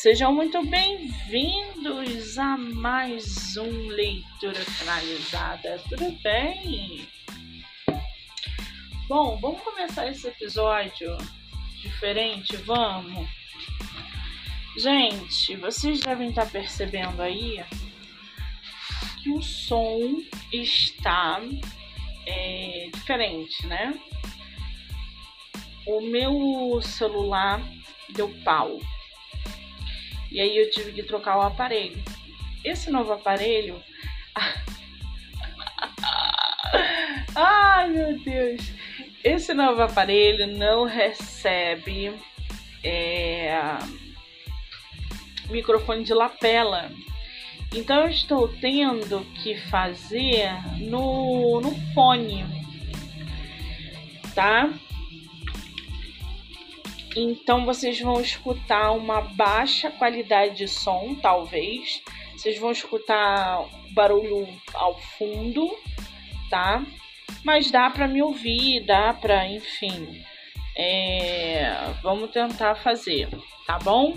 Sejam muito bem-vindos a mais um Leitura Finalizada. Tudo bem? Bom, vamos começar esse episódio diferente? Vamos? Gente, vocês devem estar percebendo aí que o som está é, diferente, né? O meu celular deu pau e aí eu tive que trocar o aparelho. Esse novo aparelho. Ai meu Deus! Esse novo aparelho não recebe é, microfone de lapela. Então eu estou tendo que fazer no, no fone, tá? Então vocês vão escutar uma baixa qualidade de som, talvez. Vocês vão escutar barulho ao fundo, tá? Mas dá para me ouvir, dá para, enfim. É... Vamos tentar fazer, tá bom?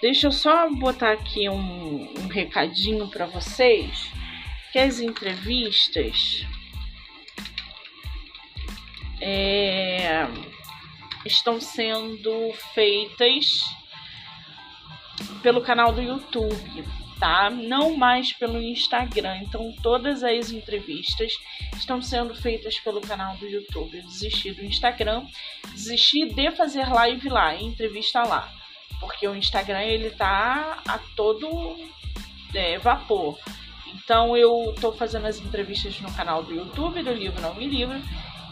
Deixa eu só botar aqui um, um recadinho para vocês que as entrevistas é estão sendo feitas pelo canal do YouTube, tá? Não mais pelo Instagram. Então todas as entrevistas estão sendo feitas pelo canal do YouTube. Eu desisti do Instagram, desisti de fazer live lá, entrevista lá, porque o Instagram ele tá a todo é, vapor. Então eu tô fazendo as entrevistas no canal do YouTube do Livro Não Me Livro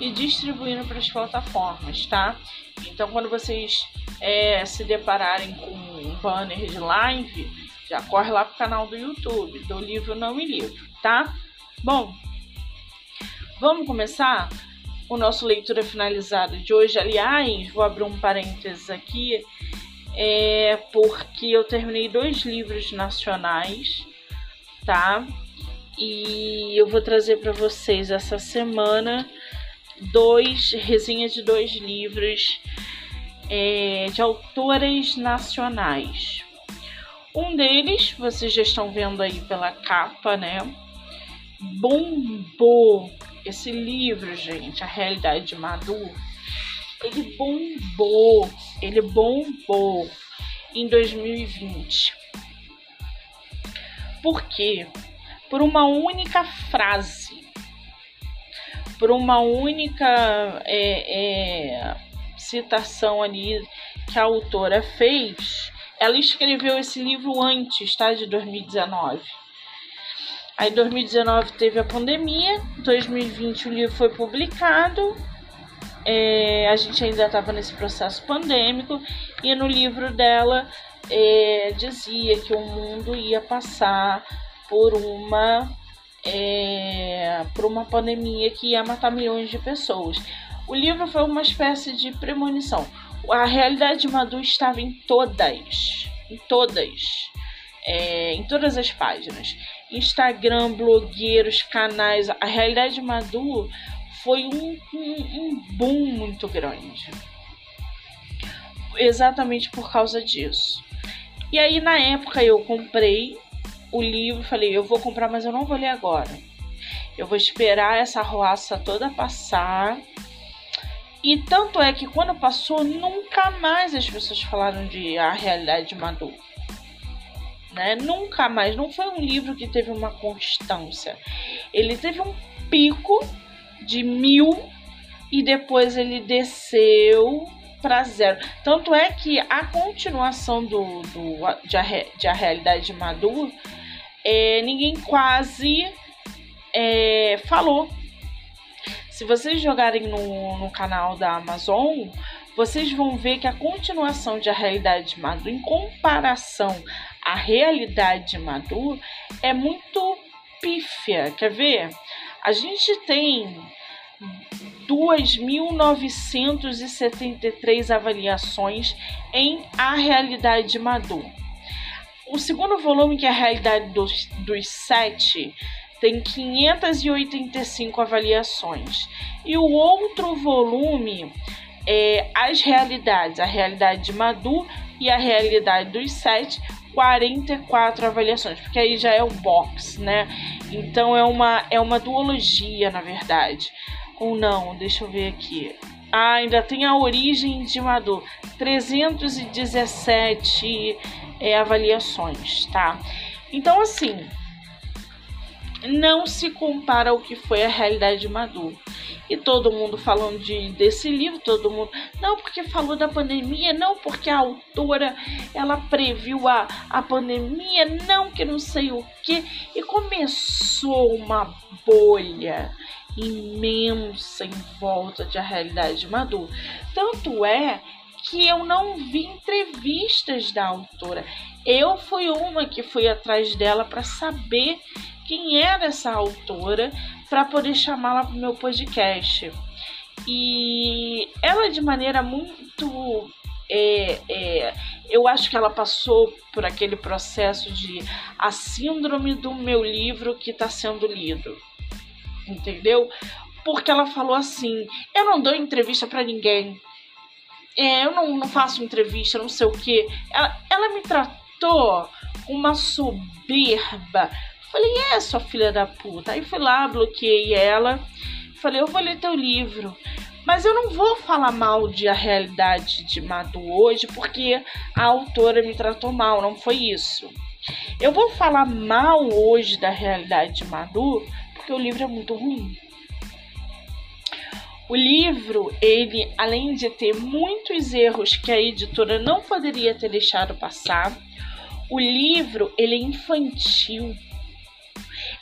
e distribuindo para as plataformas, tá? Então, quando vocês é, se depararem com um banner de live, já corre lá pro canal do YouTube, do livro Não Me Livro, tá? Bom, vamos começar o nosso leitura finalizada de hoje. Aliás, vou abrir um parênteses aqui, é porque eu terminei dois livros nacionais, tá? E eu vou trazer para vocês essa semana dois resenhas de dois livros é, de autoras nacionais. Um deles, vocês já estão vendo aí pela capa, né? Bombou esse livro, gente, A Realidade de Madu. Ele bombou, ele bombou em 2020. Por quê? Por uma única frase por uma única é, é, citação ali que a autora fez, ela escreveu esse livro antes, tá? De 2019. Aí 2019 teve a pandemia, 2020 o livro foi publicado, é, a gente ainda estava nesse processo pandêmico, e no livro dela é, dizia que o mundo ia passar por uma é, por uma pandemia que ia matar milhões de pessoas. O livro foi uma espécie de premonição. A realidade de Madu estava em todas, em todas, é, em todas as páginas. Instagram, blogueiros, canais. A realidade de Madu foi um, um, um boom muito grande. Exatamente por causa disso. E aí, na época, eu comprei o livro, falei, eu vou comprar, mas eu não vou ler agora. Eu vou esperar essa roça toda passar. E tanto é que quando passou, nunca mais as pessoas falaram de A Realidade de Madu. Né? Nunca mais. Não foi um livro que teve uma constância. Ele teve um pico de mil e depois ele desceu para zero. Tanto é que a continuação do, do de, a, de a Realidade de Madu é, ninguém quase é, falou. Se vocês jogarem no, no canal da Amazon, vocês vão ver que a continuação de A Realidade de Madu, em comparação à realidade de Madu, é muito pífia. Quer ver? A gente tem 2.973 avaliações em A Realidade de Madu. O segundo volume, que é a realidade dos, dos sete, tem 585 avaliações. E o outro volume é As Realidades, a realidade de Madu, e a realidade dos sete, 44 avaliações, porque aí já é o box, né? Então é uma é uma duologia, na verdade. Ou não, deixa eu ver aqui. Ah, ainda tem a origem de Madu, 317 é, avaliações, tá? Então assim, não se compara ao que foi a realidade de Madu. E todo mundo falando de, desse livro, todo mundo. Não, porque falou da pandemia, não, porque a autora ela previu a, a pandemia, não, que não sei o que. E começou uma bolha imensa em volta de a realidade de Madu. Tanto é que eu não vi entrevistas da autora. Eu fui uma que fui atrás dela para saber quem era essa autora para poder chamá-la para o meu podcast. E ela, de maneira muito. É, é, eu acho que ela passou por aquele processo de a síndrome do meu livro que está sendo lido. Entendeu? Porque ela falou assim: eu não dou entrevista para ninguém. É, eu não, não faço entrevista, não sei o que. Ela, ela me tratou uma soberba Falei, é, sua filha da puta. Aí fui lá, bloqueei ela. Falei, eu vou ler teu livro. Mas eu não vou falar mal de A Realidade de Madu hoje, porque a autora me tratou mal, não foi isso. Eu vou falar mal hoje da realidade de Madu, porque o livro é muito ruim. O livro, ele, além de ter muitos erros que a editora não poderia ter deixado passar, o livro, ele é infantil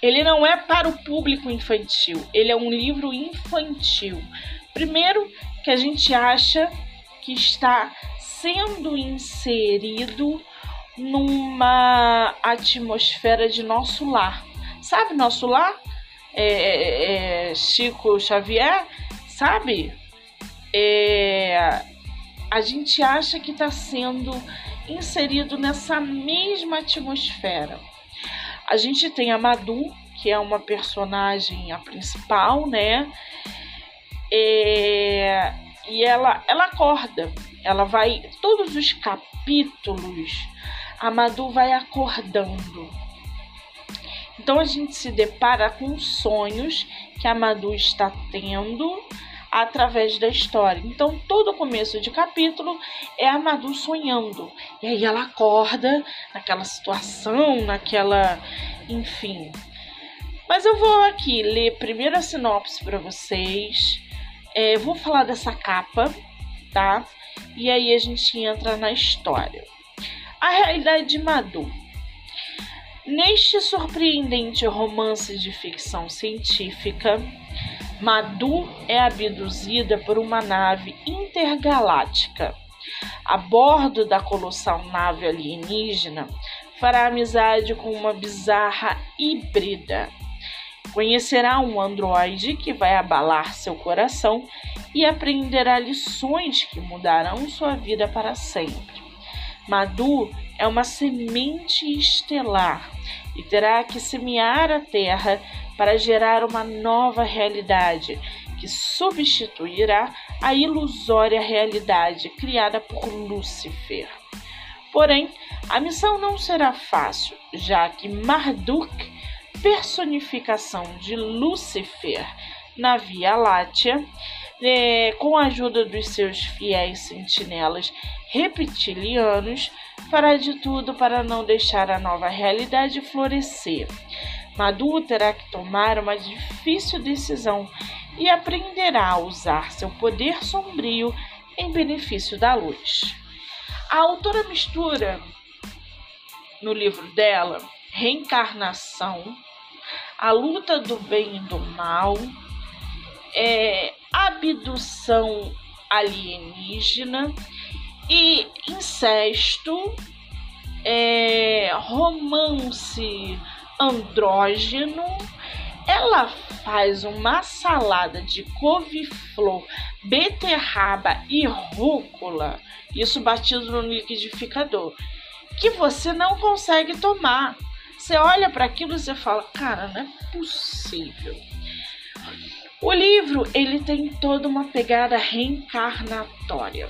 ele não é para o público infantil, ele é um livro infantil. Primeiro, que a gente acha que está sendo inserido numa atmosfera de nosso lar. Sabe nosso lar? É, é, é Chico Xavier, sabe? É, a gente acha que está sendo inserido nessa mesma atmosfera. A gente tem a Madu, que é uma personagem a principal, né? É, e ela, ela acorda, ela vai. Todos os capítulos, a Madu vai acordando. Então a gente se depara com sonhos que a Madu está tendo através da história. Então, todo começo de capítulo é a Madu sonhando. E aí ela acorda naquela situação, naquela. Enfim. Mas eu vou aqui ler primeiro a sinopse para vocês. É, vou falar dessa capa, tá? E aí a gente entra na história. A realidade de Madu. Neste surpreendente romance de ficção científica, Madu é abduzida por uma nave intergaláctica. A bordo da colossal nave alienígena, fará amizade com uma bizarra híbrida. Conhecerá um androide que vai abalar seu coração e aprenderá lições que mudarão sua vida para sempre. Madu é uma semente estelar e terá que semear a terra para gerar uma nova realidade que substituirá a ilusória realidade criada por Lúcifer. Porém, a missão não será fácil, já que Marduk, personificação de Lúcifer na Via Láctea, é, com a ajuda dos seus fiéis sentinelas reptilianos, fará de tudo para não deixar a nova realidade florescer. Madu terá que tomar uma difícil decisão e aprenderá a usar seu poder sombrio em benefício da luz. A autora mistura no livro dela reencarnação, a luta do bem e do mal, é, abdução alienígena e incesto, é, romance andrógeno, ela faz uma salada de couve-flor, beterraba e rúcula, isso batido no liquidificador, que você não consegue tomar. Você olha para aquilo e você fala, cara, não é possível. O livro ele tem toda uma pegada reencarnatória.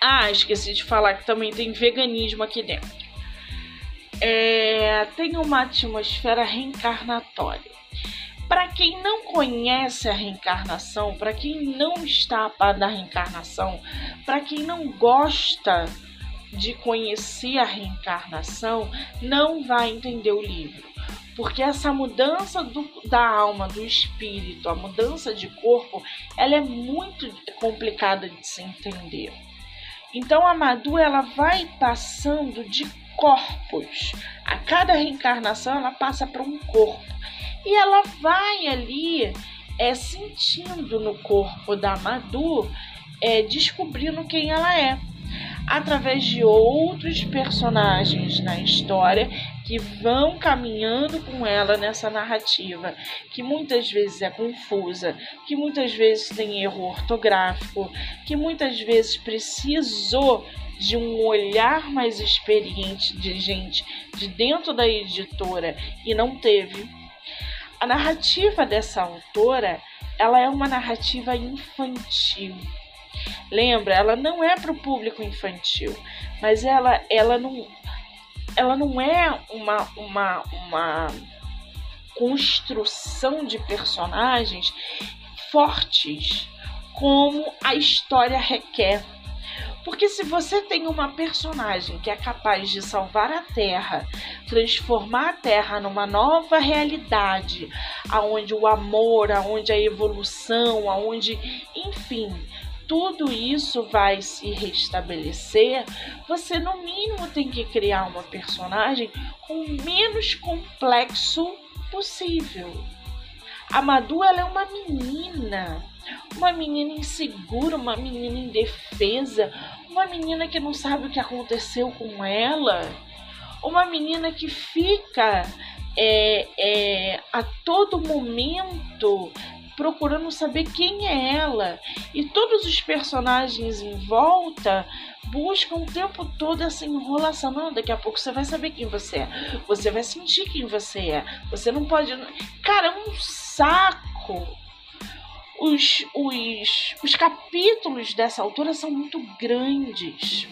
Ah, esqueci de falar que também tem veganismo aqui dentro. É, tem uma atmosfera reencarnatória. Para quem não conhece a reencarnação, para quem não está a par da reencarnação, para quem não gosta de conhecer a reencarnação, não vai entender o livro. Porque essa mudança do, da alma, do espírito, a mudança de corpo, ela é muito complicada de se entender. Então a Madu ela vai passando de corpos. A cada reencarnação ela passa para um corpo. E ela vai ali é, sentindo no corpo da Madu, é, descobrindo quem ela é através de outros personagens na história que vão caminhando com ela nessa narrativa, que muitas vezes é confusa, que muitas vezes tem erro ortográfico, que muitas vezes precisou de um olhar mais experiente de gente de dentro da editora e não teve. A narrativa dessa autora, ela é uma narrativa infantil Lembra, ela não é para o público infantil, mas ela, ela não, ela não é uma, uma, uma construção de personagens fortes como a história requer. Porque se você tem uma personagem que é capaz de salvar a Terra, transformar a Terra numa nova realidade, aonde o amor, aonde a evolução, aonde, enfim, tudo isso vai se restabelecer, você no mínimo tem que criar uma personagem com o menos complexo possível. A Madu ela é uma menina, uma menina insegura, uma menina indefesa, uma menina que não sabe o que aconteceu com ela, uma menina que fica é, é, a todo momento procurando saber quem é ela. E todos os personagens em volta buscam o tempo todo essa enrolação. Não, daqui a pouco você vai saber quem você é. Você vai sentir quem você é. Você não pode. Cara, é um saco. Os, os, os capítulos dessa altura são muito grandes.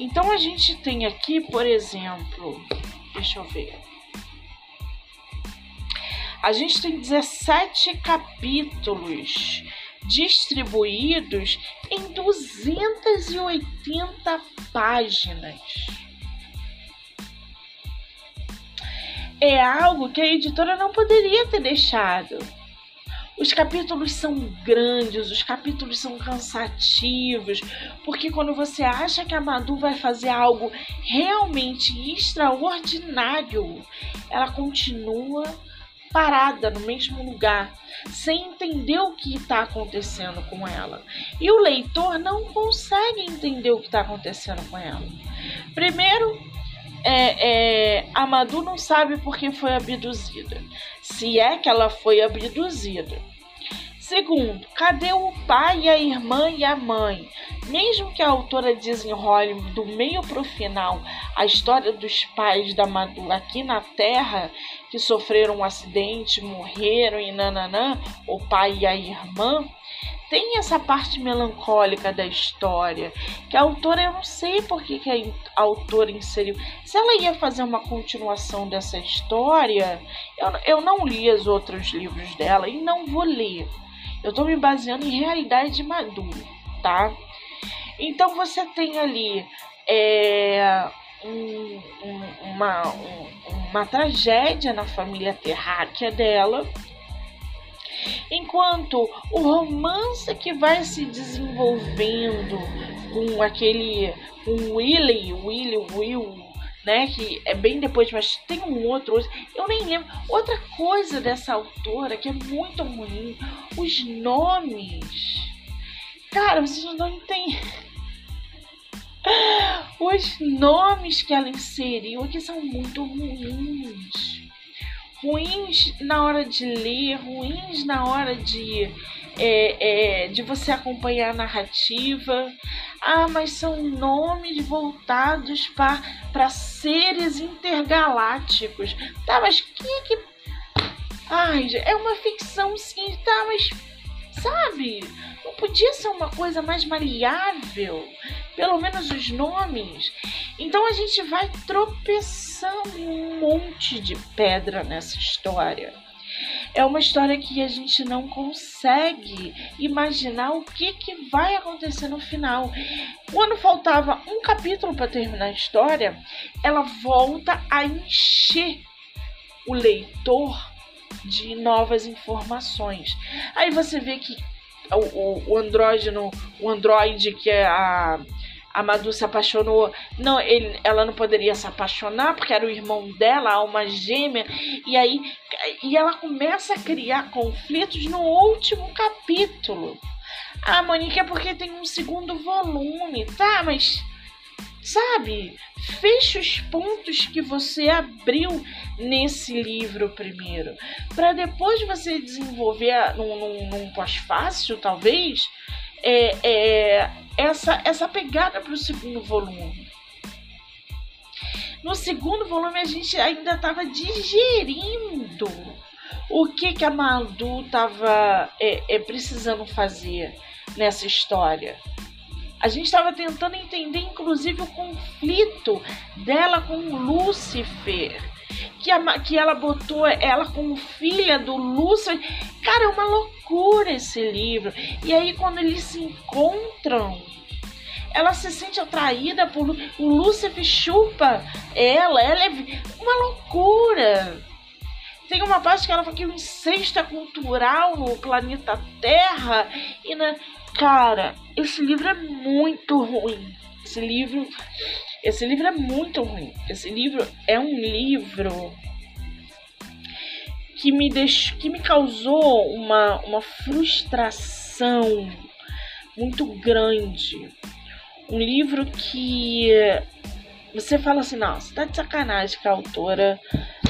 Então a gente tem aqui, por exemplo, deixa eu ver. A gente tem 17 capítulos distribuídos em 280 páginas. É algo que a editora não poderia ter deixado. Os capítulos são grandes, os capítulos são cansativos, porque quando você acha que a Madu vai fazer algo realmente extraordinário, ela continua parada no mesmo lugar, sem entender o que está acontecendo com ela. E o leitor não consegue entender o que está acontecendo com ela. Primeiro, é, é, a Madu não sabe por que foi abduzida, se é que ela foi abduzida. Segundo, cadê o pai, a irmã e a mãe? Mesmo que a autora desenrole do meio para o final a história dos pais da Madu aqui na Terra, que sofreram um acidente, morreram e nananã, o pai e a irmã, tem essa parte melancólica da história, que a autora, eu não sei por que, que a autora inseriu. Se ela ia fazer uma continuação dessa história, eu, eu não li os outros livros dela e não vou ler. Eu estou me baseando em realidade madura, tá? Então você tem ali é, um, um, uma, um, uma tragédia na família terráquea dela, enquanto o romance que vai se desenvolvendo com aquele com Willie, Willie, Will, né? Que é bem depois, mas tem um outro, eu nem lembro. Outra coisa dessa autora que é muito ruim, os nomes. Cara, vocês não entendem. Os nomes que ela inseriu aqui são muito ruins. Ruins na hora de ler, ruins na hora de, é, é, de você acompanhar a narrativa. Ah, mas são nomes voltados para seres intergalácticos. Tá, mas que que. Ai, é uma ficção sim, tá, mas. Sabe? Não podia ser uma coisa mais maleável? pelo menos os nomes. Então a gente vai tropeçando um monte de pedra nessa história. É uma história que a gente não consegue imaginar o que, que vai acontecer no final. Quando faltava um capítulo para terminar a história, ela volta a encher o leitor de novas informações. Aí você vê que o, o, o andrógeno, o androide que é a a Madu se apaixonou. Não, ele, ela não poderia se apaixonar porque era o irmão dela, a alma gêmea. E aí e ela começa a criar conflitos no último capítulo. Ah, Monique, é porque tem um segundo volume, tá? Mas sabe? Feche os pontos que você abriu nesse livro primeiro, para depois você desenvolver num, num, num pós-fácil, talvez, é, é, essa, essa pegada para o segundo volume. No segundo volume a gente ainda estava digerindo o que, que a Maldu estava é, é, precisando fazer nessa história. A gente estava tentando entender, inclusive, o conflito dela com Lúcifer. Que, a, que ela botou ela como filha do Lúcifer. Cara, é uma loucura esse livro. E aí, quando eles se encontram, ela se sente atraída por o Lúcifer chupa ela, ela é uma loucura. Tem uma parte que ela fala que o incesto é cultural no planeta Terra e na cara, esse livro é muito ruim. Esse livro, esse livro é muito ruim. Esse livro é um livro que me deixou, que me causou uma, uma frustração muito grande um livro que você fala assim, não, você tá de sacanagem que a autora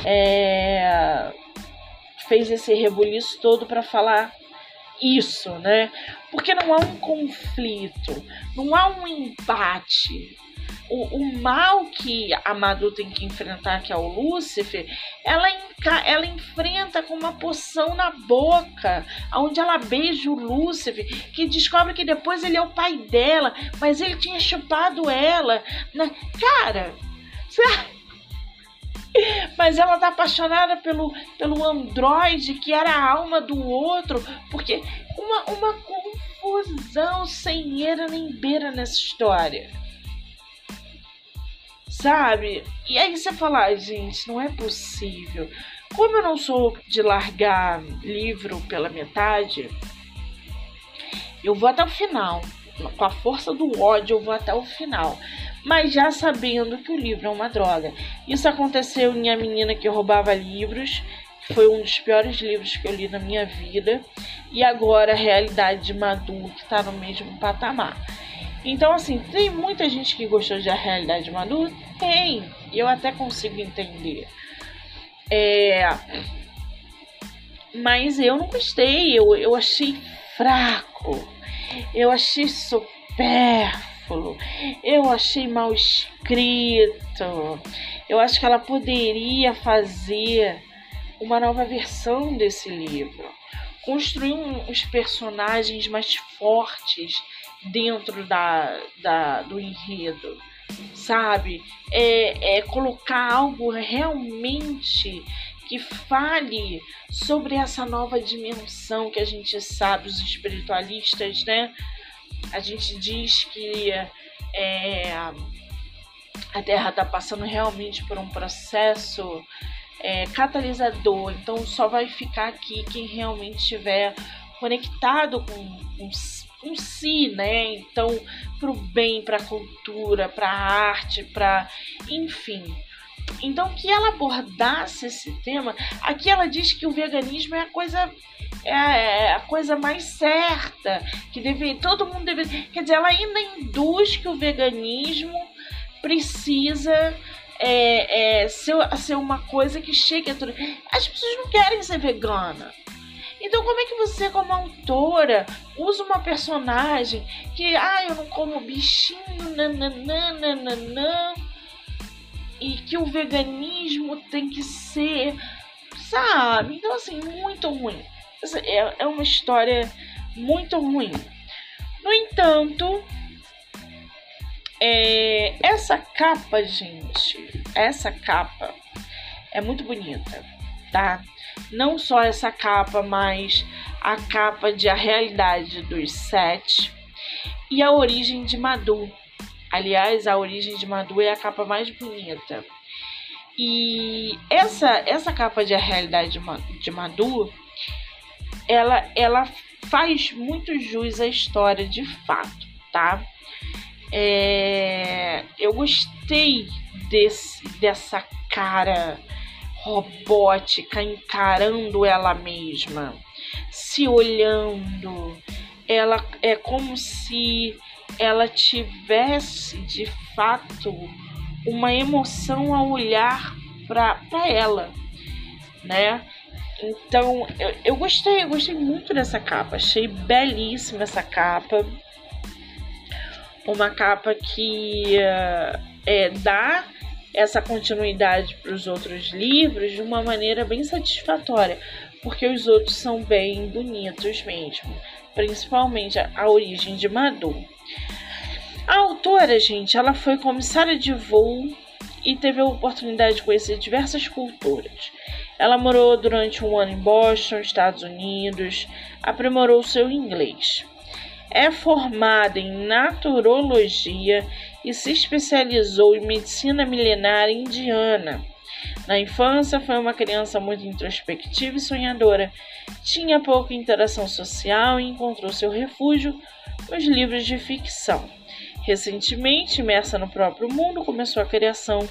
é, fez esse rebuliço todo para falar isso, né? Porque não há um conflito, não há um embate, o, o mal que a Madu tem que enfrentar, que é o Lúcifer, ela, ela enfrenta com uma poção na boca, onde ela beija o Lúcifer, que descobre que depois ele é o pai dela, mas ele tinha chupado ela. Na... Cara, mas ela tá apaixonada pelo, pelo androide que era a alma do outro, porque uma, uma confusão sem era nem beira nessa história sabe? E aí você fala, ah, gente, não é possível. Como eu não sou de largar livro pela metade, eu vou até o final. Com a força do ódio, eu vou até o final. Mas já sabendo que o livro é uma droga. Isso aconteceu em A Menina que Roubava Livros, que foi um dos piores livros que eu li na minha vida. E agora a Realidade de Madu, que está no mesmo patamar. Então, assim, tem muita gente que gostou de A Realidade Madura? Tem. Eu até consigo entender. É... Mas eu não gostei. Eu, eu achei fraco. Eu achei supérfluo. Eu achei mal escrito. Eu acho que ela poderia fazer uma nova versão desse livro. Construir os personagens mais fortes dentro da, da, do enredo, sabe? É, é colocar algo realmente que fale sobre essa nova dimensão que a gente sabe, os espiritualistas, né? A gente diz que é, a Terra está passando realmente por um processo é, catalisador, então só vai ficar aqui quem realmente estiver conectado com, com um si, né? Então, para o bem, para a cultura, para a arte, para. enfim. Então, que ela abordasse esse tema, aqui ela diz que o veganismo é a coisa é a coisa mais certa, que deve, todo mundo deve, quer dizer, ela ainda induz que o veganismo precisa é, é, ser, ser uma coisa que chegue a tudo. As pessoas não querem ser vegana. Então, como é que você, como autora, usa uma personagem que, ah, eu não como bichinho, nananana, e que o veganismo tem que ser, sabe? Então, assim, muito ruim. É, é uma história muito ruim. No entanto, É, essa capa, gente, essa capa é muito bonita, tá? Não só essa capa, mas a capa de A Realidade dos Sete e a Origem de Madu. Aliás, a Origem de Madu é a capa mais bonita. E essa essa capa de A Realidade de Madu, ela, ela faz muito jus à história de fato, tá? É, eu gostei desse, dessa cara robótica encarando ela mesma, se olhando. Ela é como se ela tivesse de fato uma emoção ao olhar para ela, né? Então eu, eu gostei, eu gostei muito dessa capa, achei belíssima essa capa uma capa que uh, é, dá essa continuidade para os outros livros de uma maneira bem satisfatória, porque os outros são bem bonitos mesmo, principalmente a, a origem de Madu. A autora, gente, ela foi comissária de voo e teve a oportunidade de conhecer diversas culturas. Ela morou durante um ano em Boston, Estados Unidos, aprimorou seu inglês é formada em naturologia e se especializou em medicina milenar indiana. Na infância, foi uma criança muito introspectiva e sonhadora. Tinha pouca interação social e encontrou seu refúgio nos livros de ficção. Recentemente, imersa no próprio mundo, começou a criação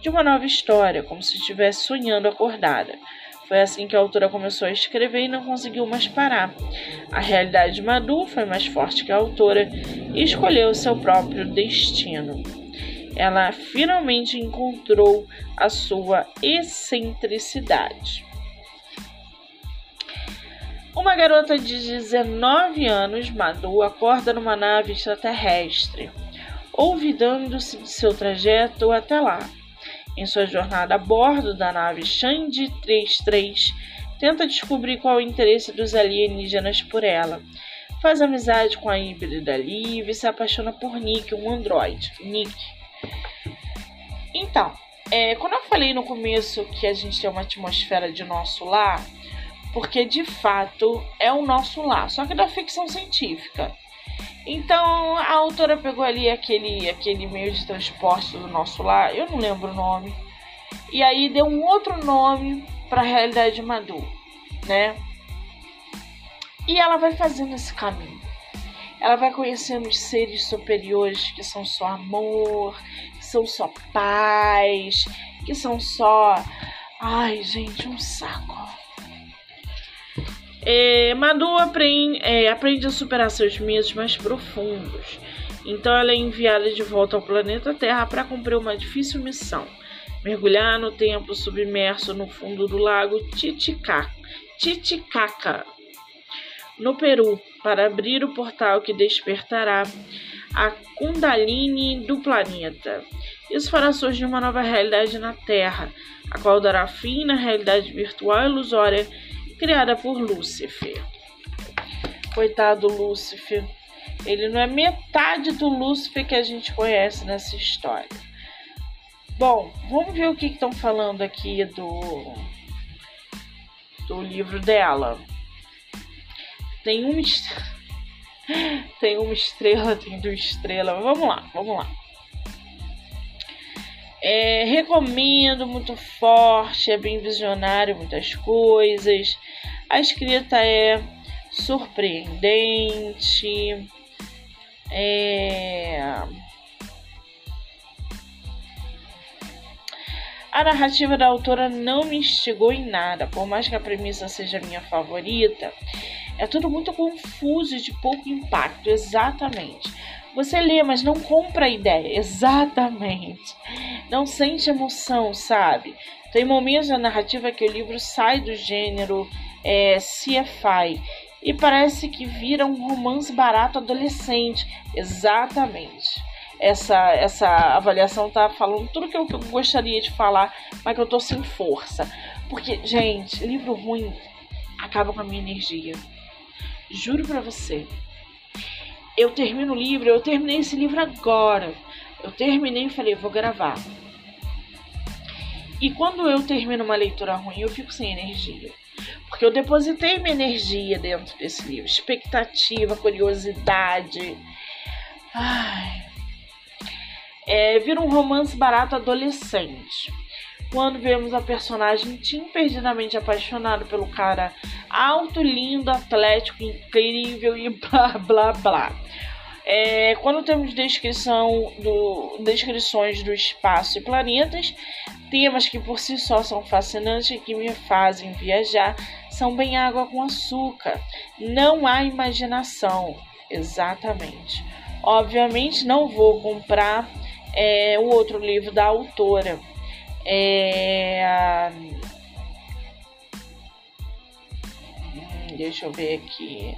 de uma nova história, como se estivesse sonhando acordada. Foi assim que a autora começou a escrever e não conseguiu mais parar. A realidade de Madu foi mais forte que a autora e escolheu seu próprio destino. Ela finalmente encontrou a sua excentricidade. Uma garota de 19 anos, Madu, acorda numa nave extraterrestre, olvidando-se de seu trajeto até lá. Em sua jornada a bordo da nave Xande 33, tenta descobrir qual é o interesse dos alienígenas por ela. Faz amizade com a híbrida Liv e se apaixona por Nick, um androide. Nick. Então, é, quando eu falei no começo que a gente tem uma atmosfera de nosso lar, porque de fato é o nosso lar, só que da ficção científica. Então a autora pegou ali aquele, aquele meio de transporte do nosso lar, eu não lembro o nome, e aí deu um outro nome para a realidade de Madu, né? E ela vai fazendo esse caminho. Ela vai conhecendo os seres superiores que são só amor, que são só paz, que são só. Ai, gente, um saco. É, aprende, é, aprende a superar seus medos mais profundos. Então ela é enviada de volta ao planeta Terra para cumprir uma difícil missão: mergulhar no templo submerso no fundo do lago Titicaca, Titicaca no Peru, para abrir o portal que despertará a Kundalini do planeta. Isso fará surgir uma nova realidade na Terra, a qual dará fim na realidade virtual ilusória criada por Lúcifer. Coitado Lúcifer. Ele não é metade do Lúcifer que a gente conhece nessa história. Bom, vamos ver o que estão falando aqui do, do livro dela. Tem uma tem uma estrela, tem duas estrelas. Vamos lá, vamos lá. É, recomendo, muito forte, é bem visionário, muitas coisas. A escrita é surpreendente. É... A narrativa da autora não me instigou em nada, por mais que a premissa seja minha favorita. É tudo muito confuso e de pouco impacto, exatamente. Você lê, mas não compra a ideia, exatamente. Não sente emoção, sabe? Tem momentos na narrativa que o livro sai do gênero é, sci-fi e parece que vira um romance barato adolescente. Exatamente. Essa, essa avaliação tá falando tudo que eu, que eu gostaria de falar, mas que eu tô sem força. Porque, gente, livro ruim acaba com a minha energia. Juro pra você. Eu termino o livro, eu terminei esse livro agora. Eu terminei e falei, vou gravar. E quando eu termino uma leitura ruim, eu fico sem energia. Porque eu depositei minha energia dentro desse livro. Expectativa, curiosidade. Ai. É, vira um romance barato adolescente. Quando vemos a personagem Tim perdidamente apaixonado pelo cara alto, lindo, atlético, incrível e blá blá blá. É, quando temos descrição do, descrições do espaço e planetas, temas que por si só são fascinantes e que me fazem viajar, são bem água com açúcar. Não há imaginação. Exatamente. Obviamente não vou comprar é, o outro livro da autora. É, deixa eu ver aqui.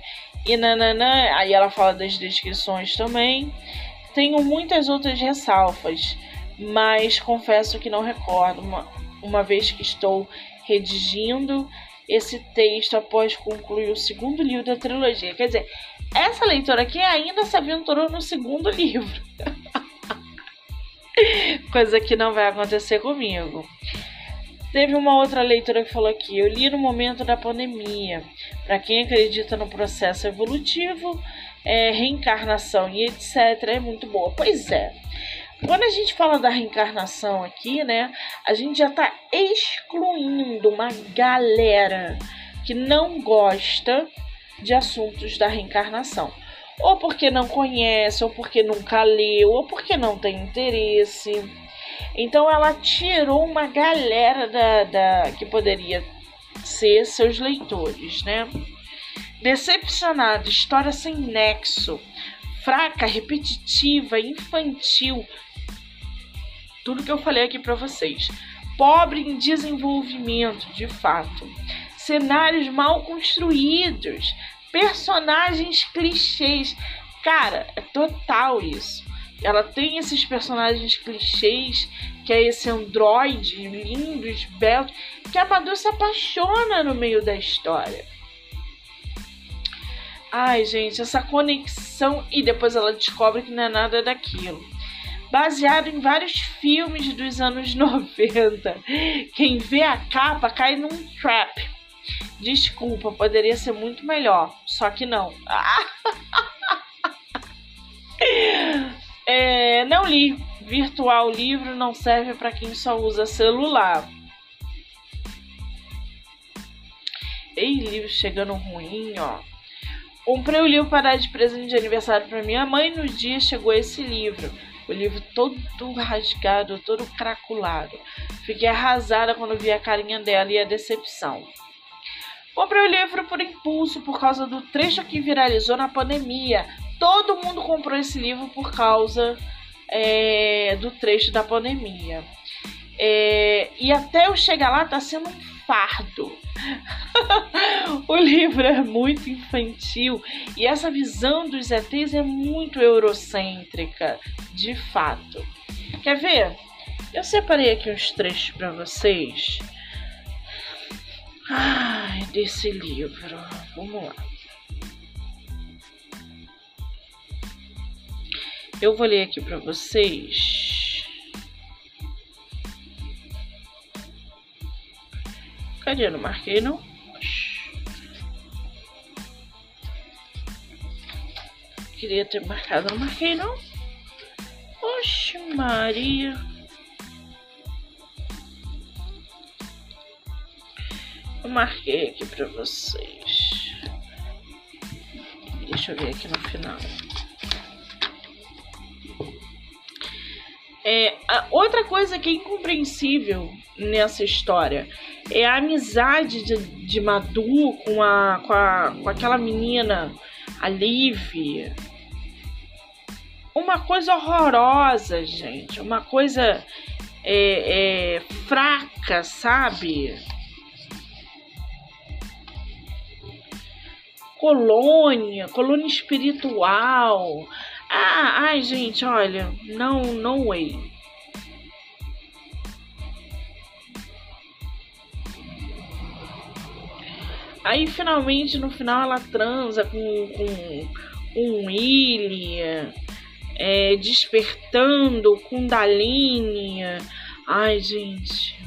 E nananã, aí ela fala das descrições também. Tenho muitas outras ressalvas, mas confesso que não recordo, uma, uma vez que estou redigindo esse texto após concluir o segundo livro da trilogia. Quer dizer, essa leitora aqui ainda se aventurou no segundo livro. Coisa que não vai acontecer comigo. Teve uma outra leitura que falou aqui: eu li no momento da pandemia. Para quem acredita no processo evolutivo, é, reencarnação e etc., é muito boa. Pois é. Quando a gente fala da reencarnação aqui, né, a gente já está excluindo uma galera que não gosta de assuntos da reencarnação. Ou porque não conhece, ou porque nunca leu, ou porque não tem interesse. Então ela tirou uma galera da, da que poderia ser seus leitores, né? Decepcionado, história sem nexo, fraca, repetitiva, infantil. Tudo que eu falei aqui para vocês. Pobre em desenvolvimento, de fato. Cenários mal construídos, personagens clichês. Cara, é total isso. Ela tem esses personagens clichês, que é esse androide lindo, esbelto, que a Madu se apaixona no meio da história. Ai, gente, essa conexão. E depois ela descobre que não é nada daquilo. Baseado em vários filmes dos anos 90. Quem vê a capa cai num trap. Desculpa, poderia ser muito melhor. Só que não. É, não li. Virtual livro não serve para quem só usa celular. Ei, livro chegando ruim, ó. Comprei o livro para dar de presente de aniversário para minha mãe. No dia chegou esse livro. O livro todo rasgado, todo craculado. Fiquei arrasada quando vi a carinha dela e a decepção. Comprei o livro por impulso por causa do trecho que viralizou na pandemia, todo mundo comprou esse livro por causa é, do trecho da pandemia. É, e até eu chegar lá tá sendo um fardo. o livro é muito infantil e essa visão dos ETs é muito eurocêntrica, de fato. Quer ver? Eu separei aqui uns trechos para vocês. Ai, desse livro. Vamos lá. Eu vou ler aqui para vocês. Cadê? Não marquei, não? Queria ter marcado, não marquei, não? Oxe, Maria. Eu marquei aqui para vocês. Deixa eu ver aqui no final. É, outra coisa que é incompreensível nessa história é a amizade de, de Madu com, a, com, a, com aquela menina, a Liv. Uma coisa horrorosa, gente. Uma coisa é, é, fraca, sabe? Colônia, colônia espiritual. Ah, ai, gente, olha, não, no way. Aí finalmente no final ela transa com, com um William. é, despertando, Kundalini. Ai, gente.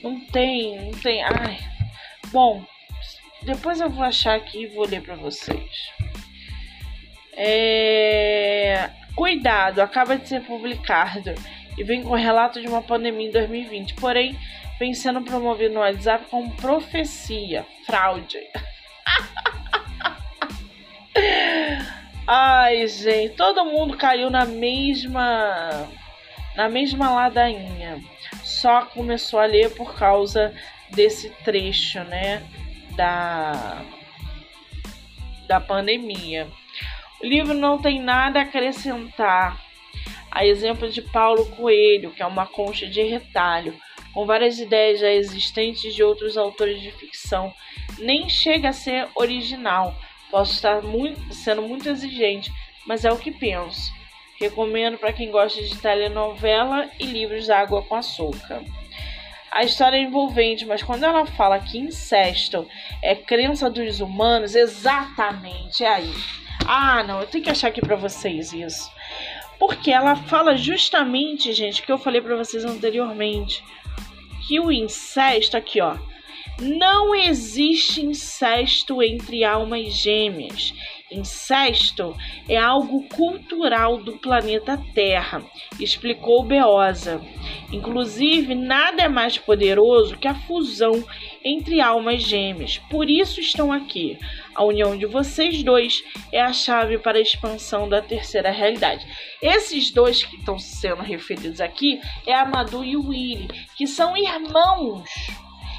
Não tem, não tem. Ai. Bom, depois eu vou achar aqui e vou ler para vocês. É... Cuidado, acaba de ser publicado e vem com relato de uma pandemia em 2020, porém vem sendo promovido no WhatsApp como profecia, fraude. Ai, gente, todo mundo caiu na mesma na mesma ladainha. Só começou a ler por causa desse trecho, né, da da pandemia. O livro não tem nada a acrescentar. A exemplo de Paulo Coelho, que é uma concha de retalho, com várias ideias já existentes de outros autores de ficção, nem chega a ser original, Posso estar muito, sendo muito exigente, mas é o que penso. Recomendo para quem gosta de telenovela e livros Água com Açúcar. A história é envolvente, mas quando ela fala que incesto é crença dos humanos, exatamente é aí. Ah, não, eu tenho que achar aqui para vocês isso. Porque ela fala justamente, gente, que eu falei para vocês anteriormente, que o incesto aqui, ó, não existe incesto entre almas gêmeas. Incesto é algo cultural do planeta Terra, explicou Beosa. Inclusive, nada é mais poderoso que a fusão entre almas gêmeas. Por isso estão aqui. A união de vocês dois é a chave para a expansão da terceira realidade. Esses dois que estão sendo referidos aqui é a Madu e o Willy, que são irmãos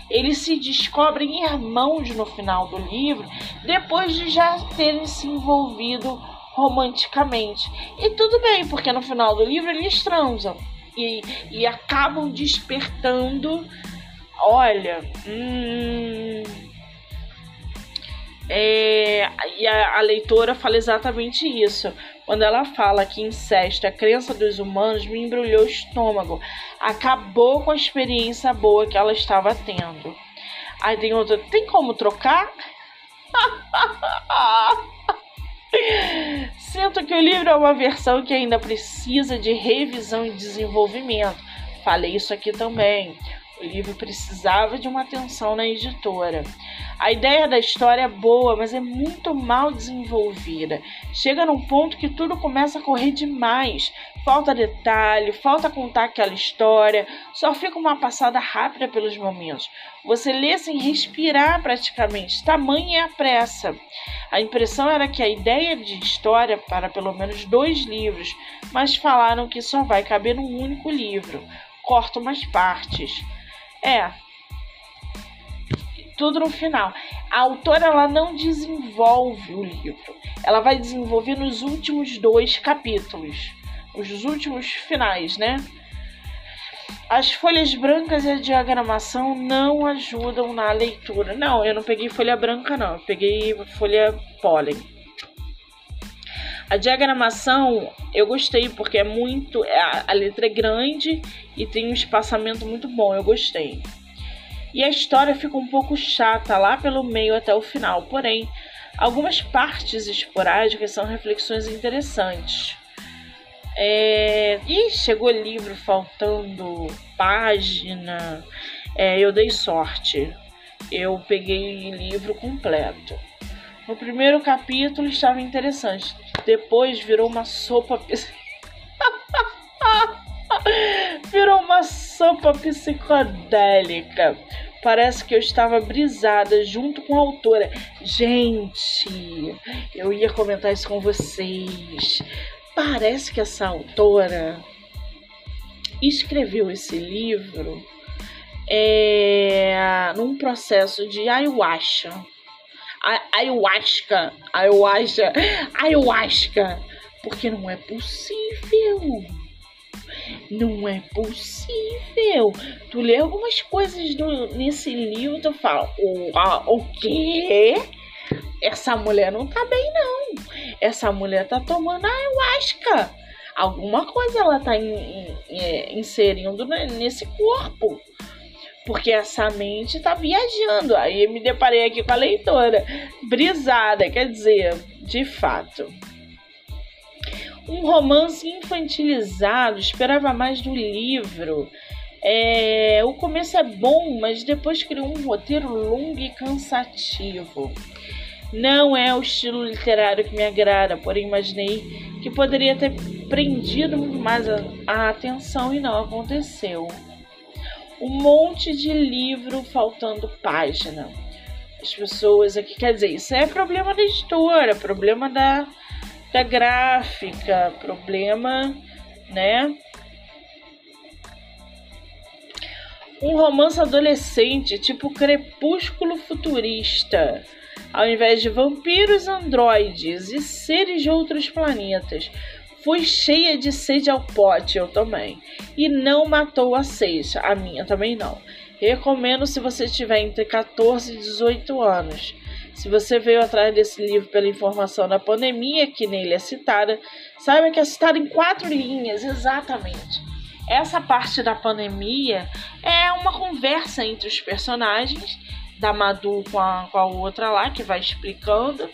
eles se descobrem irmãos no final do livro, depois de já terem se envolvido romanticamente. E tudo bem, porque no final do livro eles transam e, e acabam despertando. Olha, hum, é, e a, a, leitora fala exatamente isso. Quando ela fala que incesto é a crença dos humanos, me embrulhou o estômago. Acabou com a experiência boa que ela estava tendo. Aí tem outra, tem como trocar? Sinto que o livro é uma versão que ainda precisa de revisão e desenvolvimento. Falei isso aqui também. O livro precisava de uma atenção na editora. A ideia da história é boa, mas é muito mal desenvolvida. Chega num ponto que tudo começa a correr demais. Falta detalhe, falta contar aquela história, só fica uma passada rápida pelos momentos. Você lê sem respirar praticamente, tamanha é a pressa. A impressão era que a ideia de história para pelo menos dois livros, mas falaram que só vai caber num único livro. Corta umas partes. É. Tudo no final. A autora ela não desenvolve o livro. Ela vai desenvolver nos últimos dois capítulos. Os últimos finais, né? As folhas brancas e a diagramação não ajudam na leitura. Não, eu não peguei folha branca, não. Eu peguei folha pólen. A diagramação eu gostei porque é muito. A, a letra é grande e tem um espaçamento muito bom. Eu gostei. E a história fica um pouco chata lá pelo meio até o final. Porém, algumas partes esporádicas são reflexões interessantes. É... Ih, chegou livro faltando página. É, eu dei sorte. Eu peguei livro completo. No primeiro capítulo estava interessante. Depois virou uma sopa. virou uma sopa psicodélica. Parece que eu estava brisada junto com a autora. Gente, eu ia comentar isso com vocês. Parece que essa autora escreveu esse livro é, num processo de ayahuasca ayahuasca, ayahuasca, ayahuasca, porque não é possível. Não é possível. Tu lê algumas coisas do, nesse livro, tu fala, o, a, o quê? Essa mulher não tá bem, não. Essa mulher tá tomando ayahuasca. Alguma coisa ela tá in, in, é, inserindo nesse corpo porque essa mente tá viajando. Aí me deparei aqui com a leitora, brisada, quer dizer, de fato. Um romance infantilizado, esperava mais do livro. É, o começo é bom, mas depois criou um roteiro longo e cansativo. Não é o estilo literário que me agrada, porém imaginei que poderia ter prendido mais a, a atenção e não aconteceu. Um monte de livro faltando página. As pessoas aqui, quer dizer, isso é problema da editora, problema da, da gráfica, problema, né? Um romance adolescente, tipo Crepúsculo Futurista ao invés de vampiros, androides e seres de outros planetas. Fui cheia de sede ao pote, eu também. E não matou a seixa, a minha também não. Recomendo se você tiver entre 14 e 18 anos. Se você veio atrás desse livro pela informação da pandemia, que nele é citada, saiba que é citada em quatro linhas, exatamente. Essa parte da pandemia é uma conversa entre os personagens da Madu com a, com a outra lá, que vai explicando.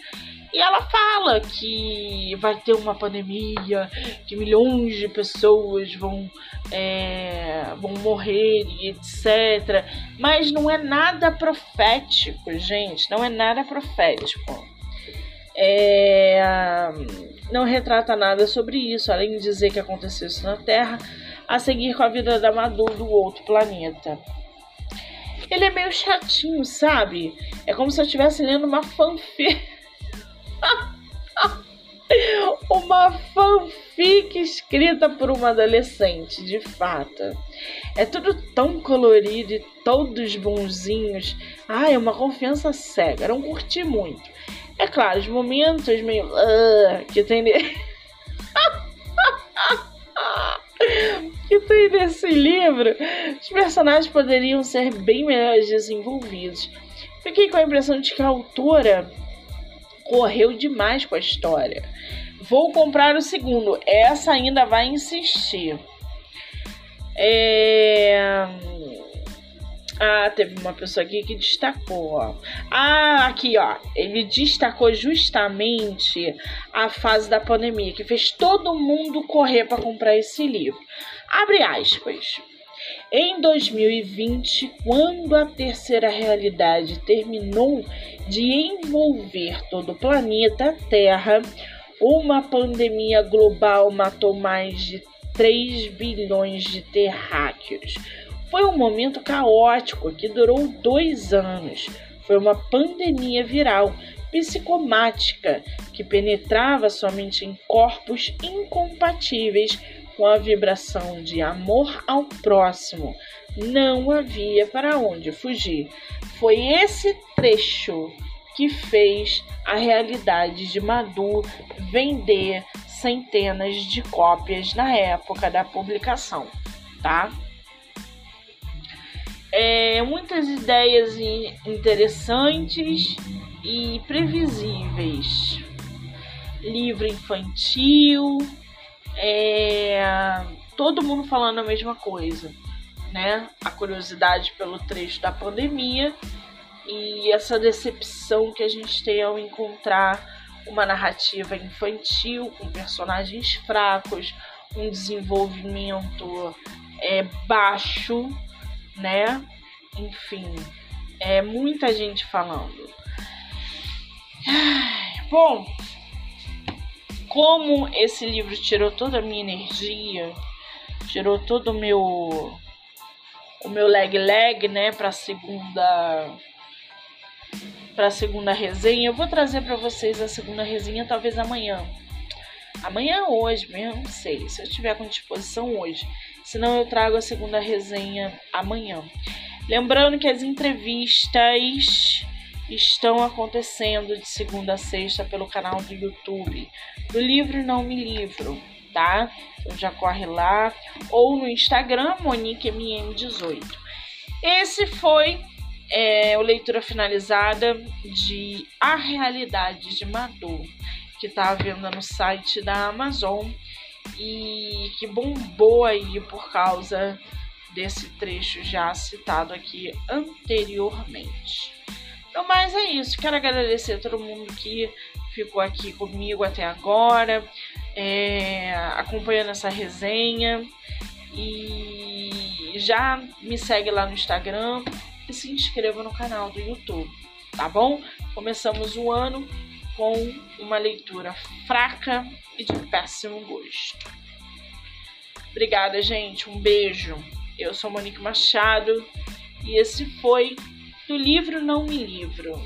E ela fala que vai ter uma pandemia, que milhões de pessoas vão, é, vão morrer e etc. Mas não é nada profético, gente. Não é nada profético. É, não retrata nada sobre isso, além de dizer que aconteceu isso na Terra, a seguir com a vida da Madu do outro planeta. Ele é meio chatinho, sabe? É como se eu estivesse lendo uma fanfic. uma fanfic escrita por uma adolescente, de fato. É tudo tão colorido e todos bonzinhos. Ah, é uma confiança cega. Não curti muito. É claro, os momentos meio. Uh, que tem. que tem nesse livro, os personagens poderiam ser bem melhores desenvolvidos. Fiquei com a impressão de que a autora correu demais com a história. Vou comprar o segundo. Essa ainda vai insistir. É... Ah, teve uma pessoa aqui que destacou, ó. Ah, aqui, ó. Ele destacou justamente a fase da pandemia, que fez todo mundo correr para comprar esse livro. Abre aspas. Em 2020, quando a terceira realidade terminou de envolver todo o planeta Terra, uma pandemia global matou mais de 3 bilhões de terráqueos foi um momento caótico que durou dois anos. Foi uma pandemia viral psicomática que penetrava somente em corpos incompatíveis com a vibração de amor ao próximo. Não havia para onde fugir. Foi esse trecho que fez a realidade de Madu vender centenas de cópias na época da publicação, tá? é, muitas ideias interessantes e previsíveis. Livro infantil, é, todo mundo falando a mesma coisa, né? A curiosidade pelo trecho da pandemia e essa decepção que a gente tem ao encontrar uma narrativa infantil com personagens fracos, um desenvolvimento é, baixo né? Enfim, é muita gente falando. Bom, como esse livro tirou toda a minha energia, tirou todo o meu o meu leg leg, né, para segunda para segunda resenha, eu vou trazer para vocês a segunda resenha talvez amanhã. Amanhã hoje, mesmo, não sei, se eu tiver com disposição hoje. Senão eu trago a segunda resenha amanhã. Lembrando que as entrevistas estão acontecendo de segunda a sexta pelo canal do YouTube do Livro Não Me Livro, tá? Então já corre lá ou no Instagram MoniqueMM18. Esse foi é, o leitura finalizada de A Realidade de Madu, que está à venda no site da Amazon e que bombou aí por causa desse trecho já citado aqui anteriormente. No mais é isso. Quero agradecer a todo mundo que ficou aqui comigo até agora. é, acompanhando essa resenha e já me segue lá no Instagram e se inscreva no canal do YouTube, tá bom? Começamos o ano com uma leitura fraca e de péssimo gosto. Obrigada, gente. Um beijo. Eu sou Monique Machado e esse foi do livro Não Me Livro.